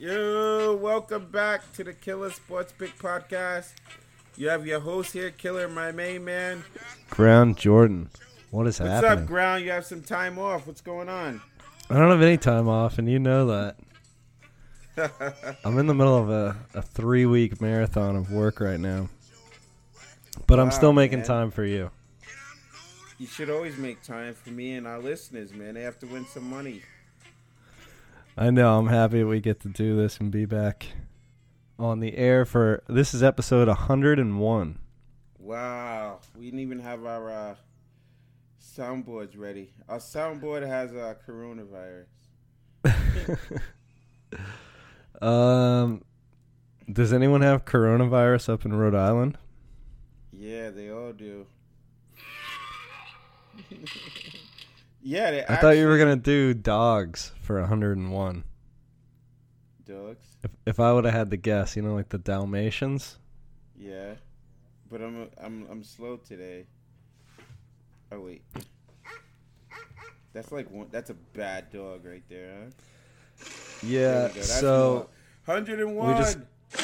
Yo, welcome back to the Killer Sports Pick Podcast. You have your host here, Killer, my main man. Ground Jordan. What is happening? What's happening? up, Ground? You have some time off. What's going on? I don't have any time off, and you know that. I'm in the middle of a, a three week marathon of work right now. But I'm Wow, still making man. time for you. You should always make time for me and our listeners, man. They have to win some money. I know. I'm happy we get to do this and be back on the air for this is episode 101. Wow. We didn't even have our uh, soundboards ready. Our soundboard has uh, coronavirus. Um, does anyone have coronavirus up in Rhode Island? Yeah, they all do. yeah, they I thought you were gonna do dogs for 101. dogs. If if I would have had to guess, you know, like the Dalmatians. Yeah, but I'm I'm I'm slow today. Oh wait, that's like one. That's a bad dog right there. Huh? Yeah. That's So hundred and one. just-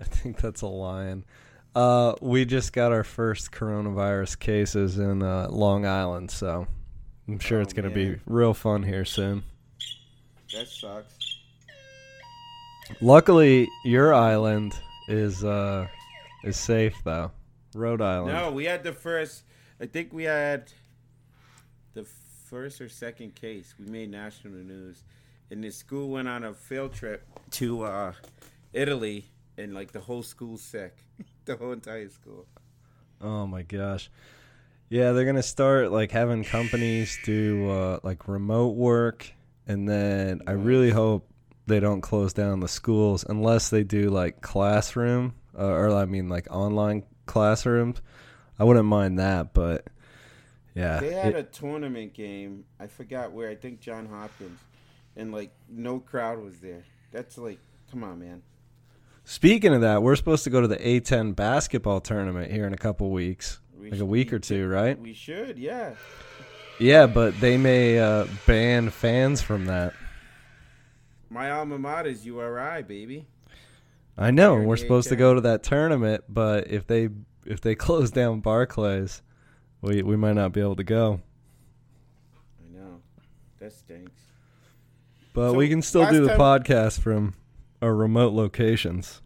I think that's a lion. Uh, we just got our first coronavirus cases in uh, Long Island, so I'm sure Oh, it's gonna be real fun here soon. That sucks. Luckily, your island is uh is safe though. Rhode Island. No, we had the first. I think we had the first or second case. We made national news, and the school went on a field trip to uh, Italy, and like the whole school's sick. the whole entire school. Oh my gosh. Yeah, they're gonna start like having companies do uh, like remote work, and then I really hope they don't close down the schools unless they do like classroom, uh, or I mean like online classrooms. I wouldn't mind that, but yeah, They had it- a tournament game. I forgot where. I think John Hopkins, and like no crowd was there. That's like, come on, man. Speaking of that, we're supposed to go to the A10 basketball tournament here in a couple weeks, We like a week or two, right? We should, yeah. Yeah, but they may uh, ban fans from that. My alma mater is URI, baby. I know we're supposed to go to that tournament, but if they if they close down Barclays, we we might not be able to go. I know. That stinks. But So, we can still do the time- podcast from our remote locations.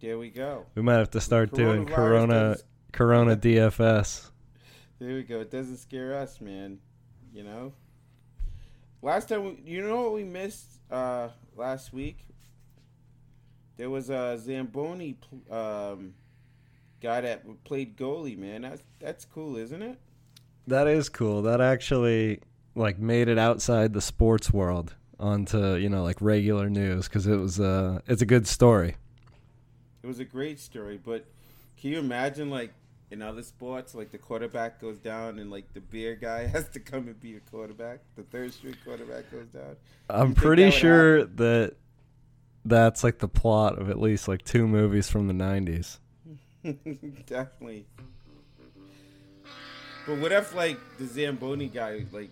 There we go. We might have to start doing Corona doesn't- Corona DFS. There we go. It doesn't scare us, man. You know. Last time, we, you know what we missed uh, last week? There was a Zamboni um, guy that played goalie. Man, that's that's cool, isn't it? That is cool. That actually like made it outside the sports world onto you know like regular news because it was uh it's a good story. It was a great story, but can you imagine like in other sports, like the quarterback goes down and like the beer guy has to come and be a quarterback. The third string quarterback goes down. I'm pretty that sure that that's like the plot of at least like two movies from the 90s. Definitely. But what if like the Zamboni guy like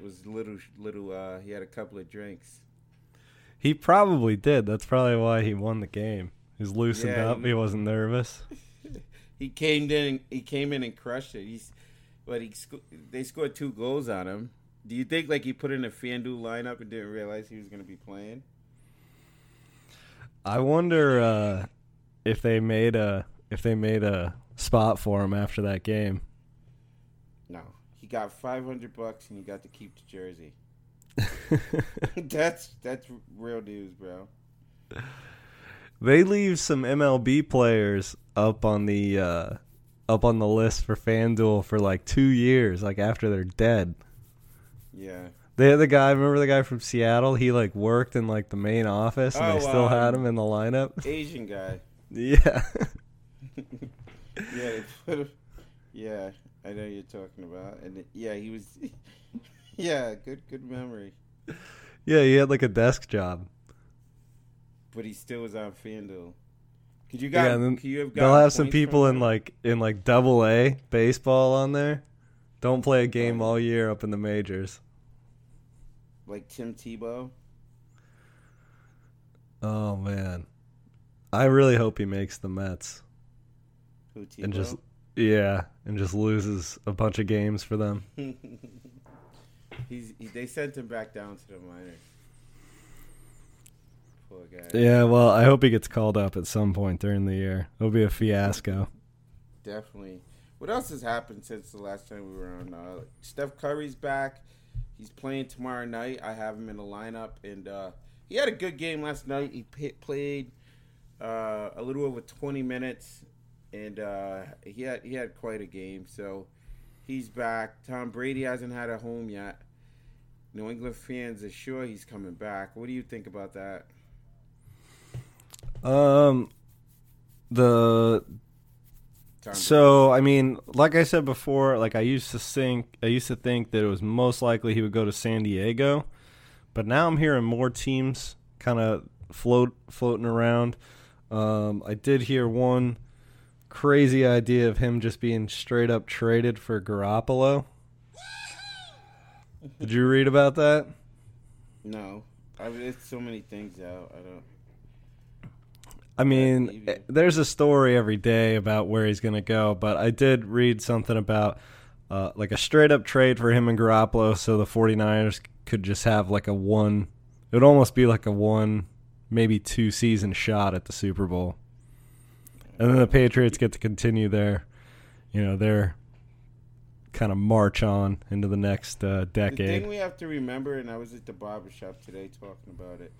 was little little uh he had a couple of drinks. He probably did. That's probably why he won the game. He's loosened Yeah, up. he- He wasn't nervous. He came in he came in and crushed it. He's but he they scored two goals on him. Do you think like he put in a FanDuel lineup and didn't realize he was going to be playing? I wonder uh, if they made a if they made a spot for him after that game. He got 500 bucks and he got to keep the jersey. that's that's real news, bro. they leave some MLB players up on the uh, up on the list for FanDuel for like two years, like after they're dead. Yeah. They had the guy. Remember the guy from Seattle? He like worked in like the main office, and Oh, they still had um, him in the lineup. Asian guy. Yeah, yeah, him, yeah, I know you're talking about, and it- yeah, he was, yeah, good, good memory, yeah. He had like a desk job. but he still was on FanDuel. Could you Yeah, got? and then you have They'll have some people in like in like double A baseball on there. Don't play a game oh. all year up in the majors. like Tim Tebow. Oh man, I really hope he makes the Mets Who and Tebow? just yeah, and just loses a bunch of games for them. He's he, they sent him back down to the minors. Poor guy. Yeah, well, I hope he gets called up at some point during the year. It'll be a fiasco. Definitely. What else has happened since the last time we were on? Uh, Steph Curry's back. He's playing tomorrow night. I have him in the lineup, and uh, he had a good game last night. He p- played uh, a little over 20 minutes, and uh, he had he had quite a game. So he's back. Tom Brady hasn't had a home yet. New England fans are sure he's coming back. What do you think about that? Um, the so I mean, like I said before, like I used to think, I used to think that it was most likely he would go to San Diego, but now I'm hearing more teams kind of float floating around. Um, I did hear one crazy idea of him just being straight up traded for Garoppolo. Did you read about that? No, I mean, it's so many things out. I don't. I mean, eh, there's a story every day about where he's going to go, but I did read something about uh, like a straight up trade for him and Garoppolo so the 49ers could just have like a one, it would almost be like a one, maybe two season shot at the Super Bowl. And then the Patriots get to continue their, you know, their kind of march on into the next uh, The thing decade. we have to remember, and I was at the barber shop today talking about it.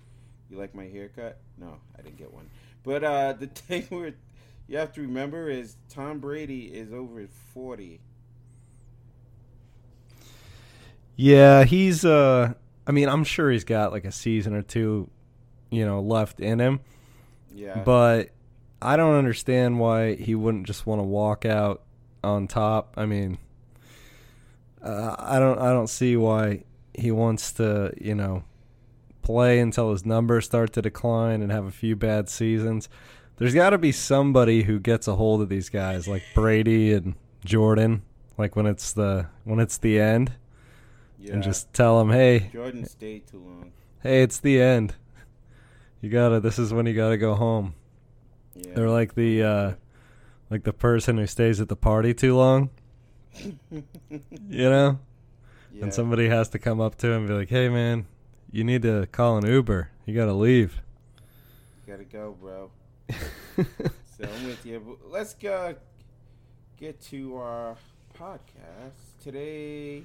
You like my haircut? No, I didn't get one. But uh, the thing where you have to remember is Tom Brady is over forty. Yeah, he's uh I mean, I'm sure he's got like a season or two, you know, left in him. Yeah, But I don't understand why he wouldn't just want to walk out on top. I mean, uh, I don't I don't see why he wants to, you know, play until his numbers start to decline and have a few bad seasons. There's got to be somebody who gets a hold of these guys like Brady and Jordan, like when it's the when it's the end yeah. and just tell them, "Hey, Jordan stayed too long. hey, it's the end. You gotta. This is when you gotta go home." Yeah, They're like the uh, like the person who stays at the party too long, you know. yeah. And somebody has to come up to him and be like, "Hey, man, you need to call an Uber. You gotta leave." gotta go, bro. So I'm with you. Let's go get to our podcast today.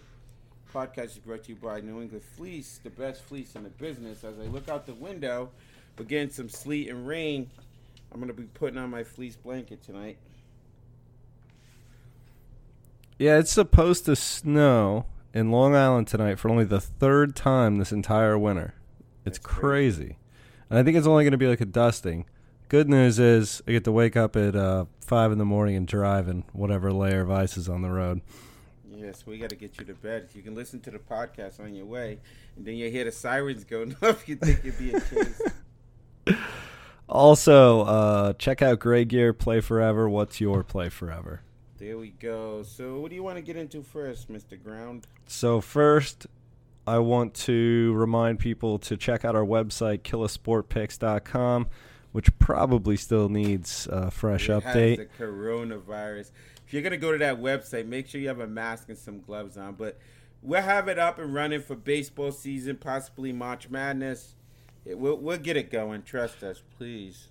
Podcast is brought to you by New England Fleece, the best fleece in the business. As I look out the window, we're getting some sleet and rain. I'm gonna be putting on my fleece blanket tonight. Yeah, it's supposed to snow in Long Island tonight for only the third time this entire winter. It's crazy. crazy. And I think it's only going to be like a dusting. Good news is I get to wake up at uh, 5 in the morning and drive in whatever layer of ice is on the road. Yes, we got to get you to bed. You can listen to the podcast on your way, and then you hear the sirens going off. You think you're being chased. Also, uh, check out Gray Gear Play Forever. What's your Play Forever? there we go. So, what do you want to get into first, Mister Ground? So first, I want to remind people to check out our website, killasportpicks.com, which probably still needs a fresh It update. Has the coronavirus. If you're gonna go to that website, make sure you have a mask and some gloves on. But we'll have it up and running for baseball season, possibly March Madness. We'll, we'll get it going. Trust us, please.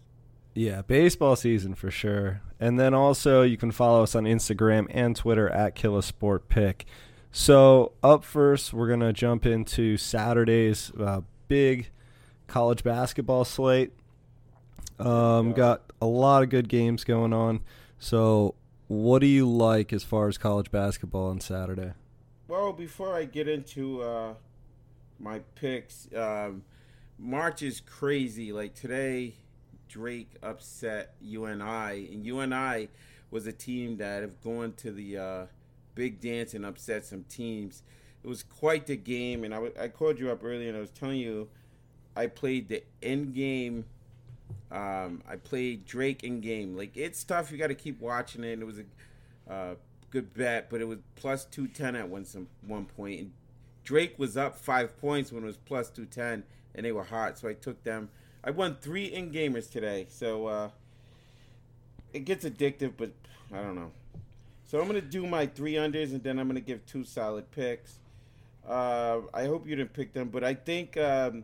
Yeah, baseball season for sure. And then also you can follow us on Instagram and Twitter at KillaSportPick. So up first, we're gonna jump into Saturday's uh, big college basketball slate. Um, got a lot of good games going on. So what do you like as far as college basketball on Saturday? Well, before I get into uh, my picks, um, March is crazy. Like today, Drake upset UNI, and UNI was a team that have gone to the uh, big dance and upset some teams. It was quite the game, and I I called you up earlier and I was telling you I played the end game. Um, I played Drake in game. Like it's tough. You got to keep watching it. And it was a uh, good bet, but it was plus two ten at one some one point. And Drake was up five points when it was plus two ten, and they were hot. So I took them I won three in gamers today, so uh, it gets addictive, but I don't know. So I'm gonna do my three unders, and then I'm gonna give two solid picks. Uh, I hope you didn't pick them, but I think um,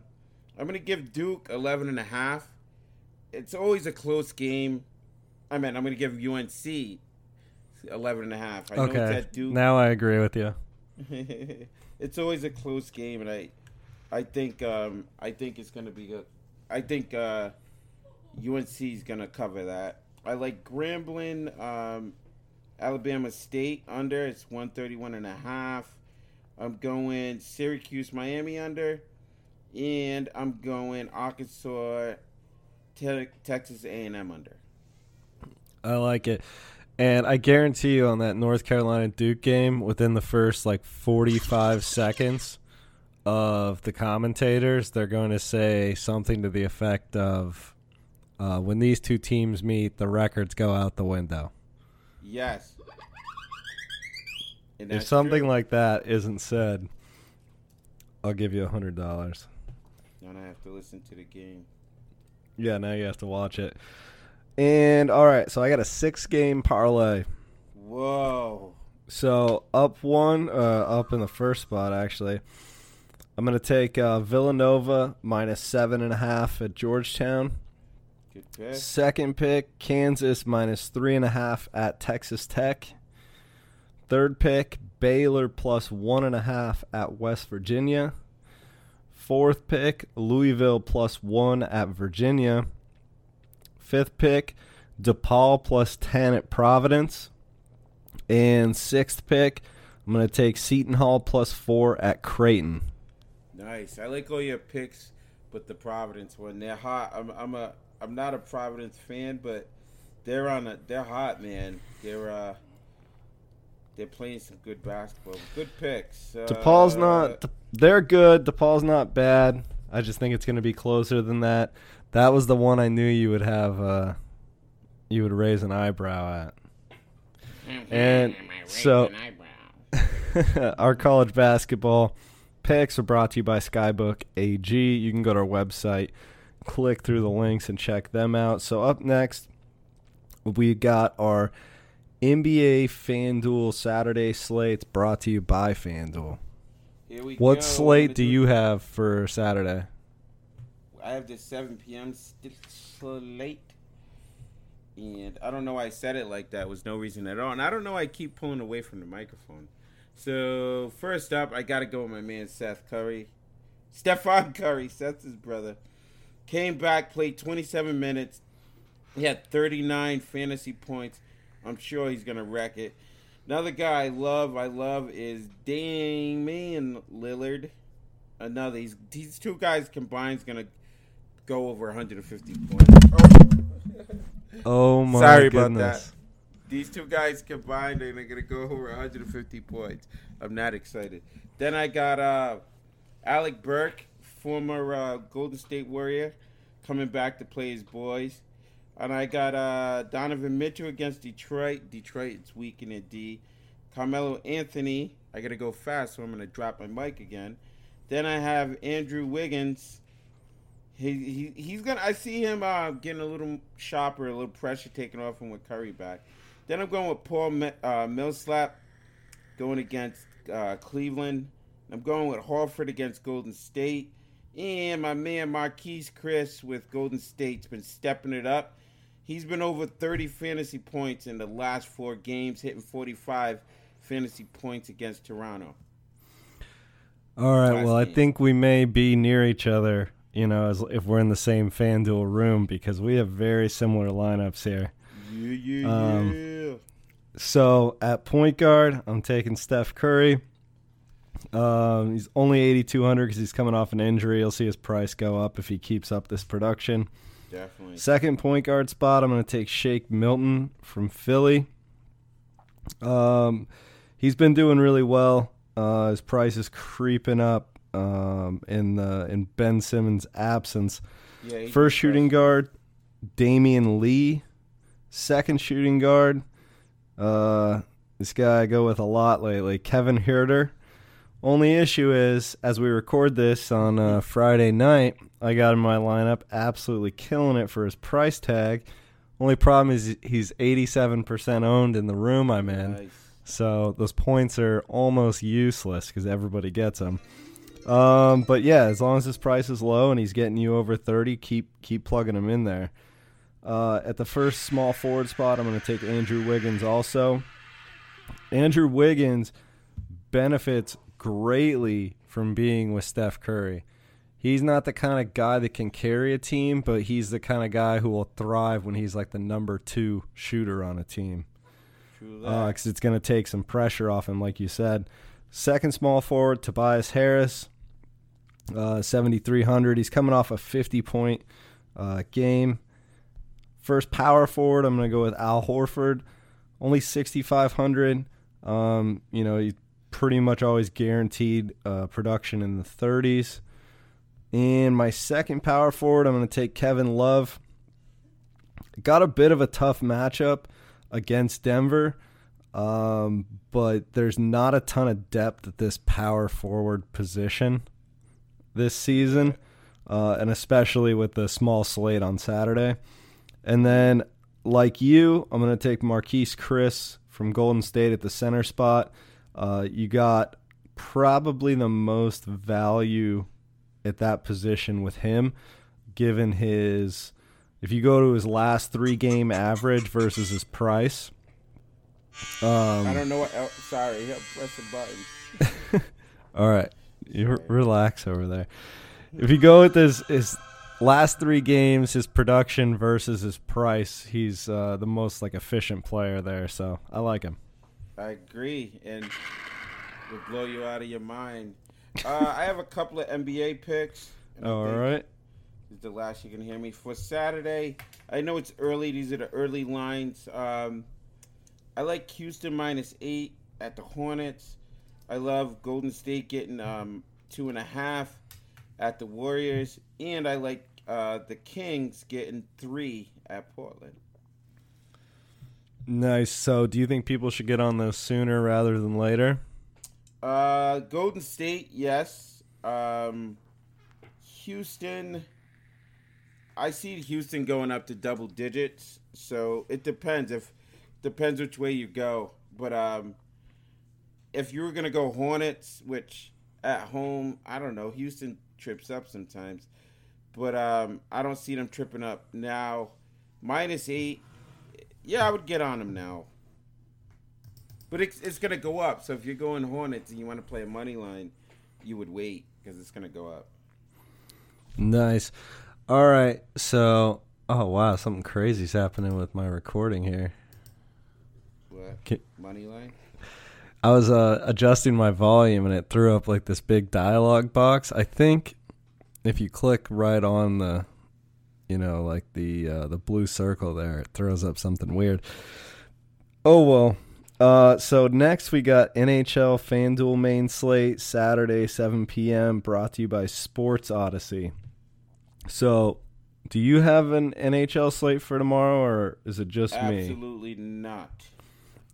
I'm gonna give Duke 11 and a half. It's always a close game. I mean, I'm gonna give UNC 11 and a half. I Okay. Now I agree with you. it's always a close game, and I, I think, um, I think it's gonna be good. I think uh, UNC is gonna cover that. I like Grambling, um, Alabama State under. It's 131 and a half. I'm going Syracuse, Miami under, and I'm going Arkansas, Te- Texas A&M under. I like it. And I guarantee you on that North Carolina Duke game, within the first like 45 seconds of the commentators, they're going to say something to the effect of uh, when these two teams meet, the records go out the window. Yes. If something true. like that isn't said, I'll give you a $100. then I have to listen to the game. Yeah, now you have to watch it. And all right, so I got a six game parlay. Whoa. So up one, uh, up in the first spot actually. I'm gonna take uh, Villanova minus seven and a half at Georgetown. Good pick. Second pick, Kansas minus three and a half at Texas Tech. Third pick, Baylor plus one and a half at West Virginia. Fourth pick, Louisville plus one at Virginia. Fifth pick, DePaul plus 10 at Providence. And sixth pick, I'm going to take Seton Hall plus four at Creighton. Nice. I like all your picks, but the Providence one, they're hot. I'm I'm a I'm not a Providence fan, but they're on a they're hot, man. They're uh they're playing some good basketball. Good picks. Uh, DePaul's not. They're good. DePaul's not bad. I just think it's going to be closer than that. That was the one I knew you would have. Uh, you would raise an eyebrow at. And so- our college basketball picks are brought to you by Skybook AG. You can go to our website, click through the links, and check them out. So up next, we got our NBA FanDuel Saturday slates brought to you by FanDuel. Here we What go. slate do you have for Saturday? I have the 7 p.m. slate. And I don't know why I said it like that. Was no reason at all. And I don't know why I keep pulling away from the microphone. So, first up, I got to go with my man Seth Curry. Stephon Curry, Seth's his brother. Came back, played 27 minutes. He had 39 fantasy points. I'm sure he's going to wreck it. Another guy I love, I love is Damian Lillard. Another, he's, these two guys combined is going to go over 150 points. Oh. Oh my Sorry about goodness. These two guys combined and they're gonna go over 150 points. I'm not excited. Then I got uh, Alec Burke, former uh, Golden State Warrior, coming back to play his boys. And I got uh, Donovan Mitchell against Detroit. Detroit is weak in a D. Carmelo Anthony. I gotta go fast, so I'm gonna drop my mic again. Then I have Andrew Wiggins. He, he he's gonna. I see him uh, getting a little sharper, a little pressure taken off him with Curry back. Then I'm going with Paul uh, Millsap, going against uh, Cleveland. I'm going with Horford against Golden State, and my man Marquese Chriss with Golden State's been stepping it up. He's been over 30 fantasy points in the last four games, hitting 45 fantasy points against Toronto. All right. Last Well, I game. think we may be near each other. You know, as if we're in the same FanDuel room because we have very similar lineups here. Yeah, yeah, Um, yeah. So at point guard, I'm taking Steph Curry. Um, he's only 8,200 because he's coming off an injury. You'll see his price go up if he keeps up this production. Definitely. Second point guard spot, I'm going to take Shake Milton from Philly. Um, he's been doing really well. Uh, his price is creeping up um, in the in Ben Simmons' absence. Yeah, First shooting guard, Damion Lee. Second shooting guard, uh, this guy I go with a lot lately, Kevin Huerter. Only issue is, as we record this on uh, Friday night, I got in my lineup, absolutely killing it for his price tag. Only problem is he's 87% owned in the room I'm in. Nice. So those points are almost useless because everybody gets them. Um, but yeah, as long as his price is low and he's getting you over 30, keep keep plugging him in there. Uh, at the first small forward spot, I'm going to take Andrew Wiggins also. Andrew Wiggins benefits greatly from being with Steph Curry. He's not the kind of guy that can carry a team, but he's the kind of guy who will thrive when he's like the number two shooter on a team True that. because it's going to take some pressure off him, like you said. Second small forward, Tobias Harris, uh, 7,300. He's coming off a 50 point uh, game. First power forward, I'm going to go with Al Horford, only 6,500. Um, you know, he's pretty much always guaranteed uh, production in the 30s. And my second power forward, I'm going to take Kevin Love. Got a bit of a tough matchup against Denver, um, but there's not a ton of depth at this power forward position this season, uh, and especially with the small slate on Saturday. And then, like you, I'm going to take Marquese Chriss from Golden State at the center spot. Uh, you got probably the most value at that position with him, given his. If you go to his last three game average versus his price, um, I don't know what. Oh, sorry, press the button. All right, you r- relax over there. If you go with his his last three games, his production versus his price, he's uh, the most like efficient player there. So I like him. I agree, and will blow you out of your mind. Uh, I have a couple of NBA picks. All right. This is the last you can hear me for Saturday. I know it's early. These are the early lines. Um, I like Houston minus eight at the Hornets. I love Golden State getting um, two and a half at the Warriors, and I like uh, the Kings getting three at Portland. Nice. So, do you think people should get on those sooner rather than later? Uh, Golden State, yes. Um, Houston, I see Houston going up to double digits. So it depends if depends which way you go. But um, if you were gonna go Hornets, which at home, I don't know, Houston trips up sometimes. But um, I don't see them tripping up now. Minus eight, yeah, I would get on them now. But it's, it's going to go up. So if you're going Hornets and you want to play a money line, you would wait because it's going to go up. Nice. All right. So, oh wow, something crazy's happening with my recording here. What? Ki- Money line? I was uh, adjusting my volume and it threw up like this big dialogue box. I think if you click right on the, you know, like the uh, the blue circle there, it throws up something weird. Oh well. Uh, so next we got NHL FanDuel main slate Saturday 7 p.m. brought to you by Sports Odyssey. So, do you have an NHL slate for tomorrow, or is it just me? Absolutely not.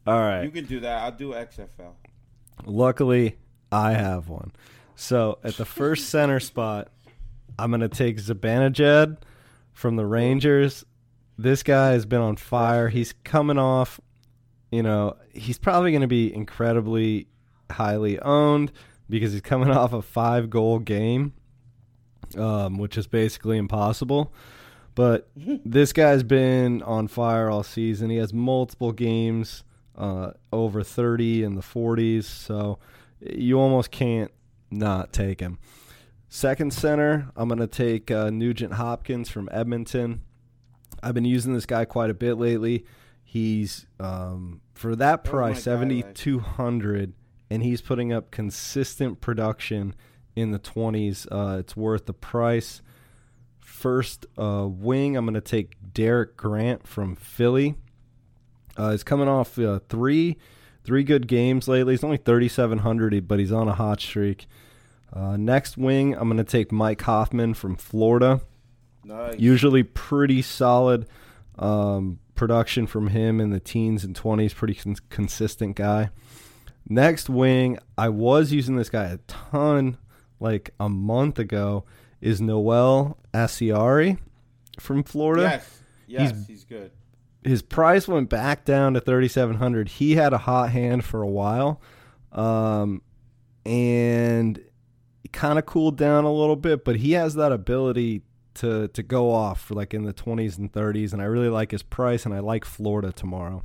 All right. You can do that. I'll do XFL. Luckily, I have one. So at the first center spot, I'm gonna take Zibanejad from the Rangers. This guy has been on fire. He's coming off, you know, he's probably gonna be incredibly highly owned because he's coming off a five goal game, um, which is basically impossible. But this guy's been on fire all season. He has multiple games uh, over 30 in the 40s, so you almost can't not take him. Second center, I'm going to take uh, Nugent Hopkins from Edmonton. I've been using this guy quite a bit lately. He's um, for that That was my price, seventy two hundred, and he's putting up consistent production in the twenties. Uh, it's worth the price. First uh, wing, I'm going to take Derek Grant from Philly. Uh, he's coming off uh, three three good games lately. He's only 3,700, but he's on a hot streak. Uh, next wing, I'm going to take Mike Hoffman from Florida. Nice. Usually pretty solid um, production from him in the teens and 20s. Pretty con- consistent guy. Next wing, I was using this guy a ton like a month ago, is Noel Acciari from Florida. Yes, yes, he's, good. His price went back down to 3700 He had a hot hand for a while. Um, and kind of cooled down a little bit, but he has that ability to to go off like in the 20s and 30s and I really like his price and I like Florida tomorrow.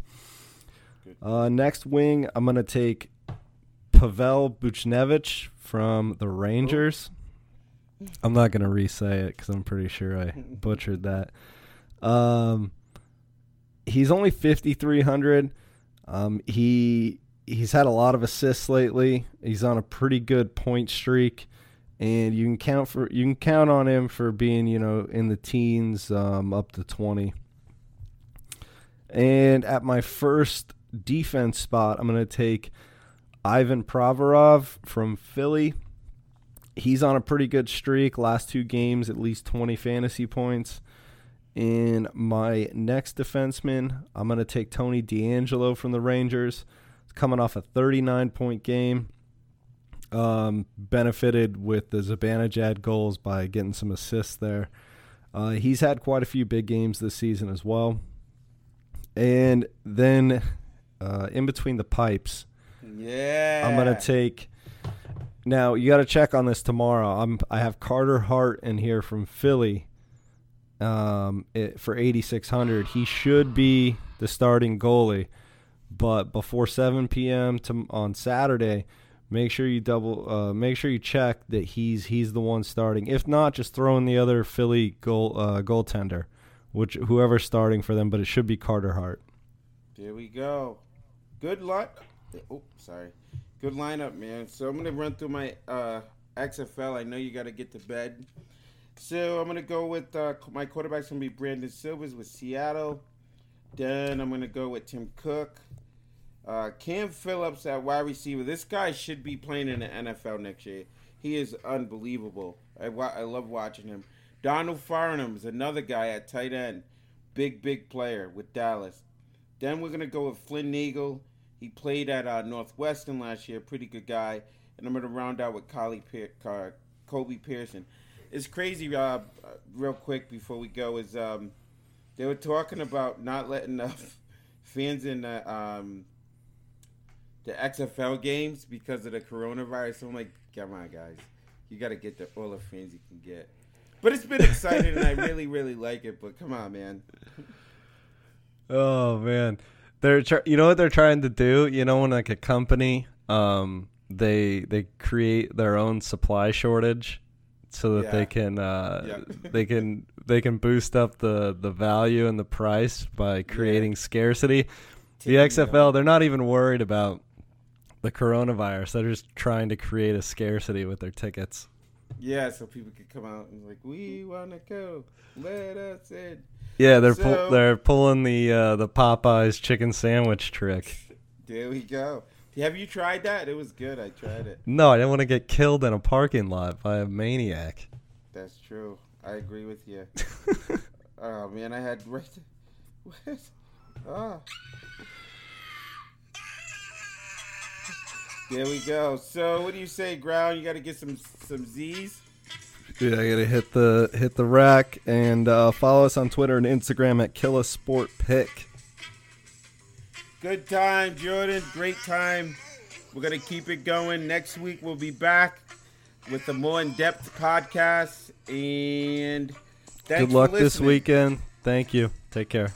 Uh, next wing, I'm going to take Pavel Buchnevich from the Rangers. I'm not going to re-say it because I'm pretty sure I butchered that. Um, he's only 5,300. Um, he he's had a lot of assists lately. He's on a pretty good point streak, and you can count for you can count on him for being you know in the teens um, up to 20. And at my first defense spot, I'm going to take Ivan Provorov from Philly. He's on a pretty good streak. Last two games, at least 20 fantasy points. In my next defenseman, I'm going to take Tony DeAngelo from the Rangers. Coming off a 39 point game. Um, benefited with the Zibanejad goals by getting some assists there. Uh, he's had quite a few big games this season as well. And then uh, in between the pipes. Yeah. I'm gonna take. Now you got to check on this tomorrow. I'm I have Carter Hart in here from Philly. Um, it, for 8600, he should be the starting goalie, but before 7 p.m. to on Saturday, make sure you double uh, make sure you check that he's he's the one starting. If not, just throw in the other Philly goal uh, goaltender, which whoever's starting for them, but it should be Carter Hart. There we go. Good luck. Oh, sorry. Good lineup, man. So I'm gonna run through my uh, XFL. I know you got to get to bed. So I'm gonna go with uh, my quarterback's gonna be Brandon Silvers with Seattle. Then I'm gonna go with Tim Cook. Uh, Cam Phillips at wide receiver. This guy should be playing in the NFL next year. He is unbelievable. I, I love watching him. Donald Parham is another guy at tight end. Big, big player with Dallas. Then we're going to go with Flynn Nagel. He played at uh, Northwestern last year, pretty good guy. And I'm going to round out with Colby, Pe- Kobe Pearson. It's crazy, uh, real quick before we go, is um, they were talking about not letting the fans in the, um, the XFL games because of the coronavirus. So I'm like, come on, guys. You got to get the, all the fans you can get. But it's been exciting, and I really, really like it. But come on, man. Oh man, they're tr- you know what they're trying to do. You know when like a company, um, they they create their own supply shortage so that yeah. they can uh, yeah. they can they can boost up the the value and the price by creating yeah. scarcity. The XFL, they're not even worried about the coronavirus. They're just trying to create a scarcity with their tickets. Yeah, so people could come out and like, we want to go. Let us in. Yeah, they're so, pull, they're pulling the uh, the Popeyes chicken sandwich trick. There we go. Have you tried that? It was good. I tried it. No, I didn't want to get killed in a parking lot by a maniac. That's true. I agree with you. oh man, I had right. What? Oh. There we go. So, what do you say, Ground? You got to get some some Z's. Yeah, I gotta hit the hit the rack and uh, follow us on Twitter and Instagram at Killa Sport Pick. Good time, Jordan. Great time. We're gonna keep it going. Next week we'll be back with a more in-depth podcast. And good luck this weekend. Thank you. Take care.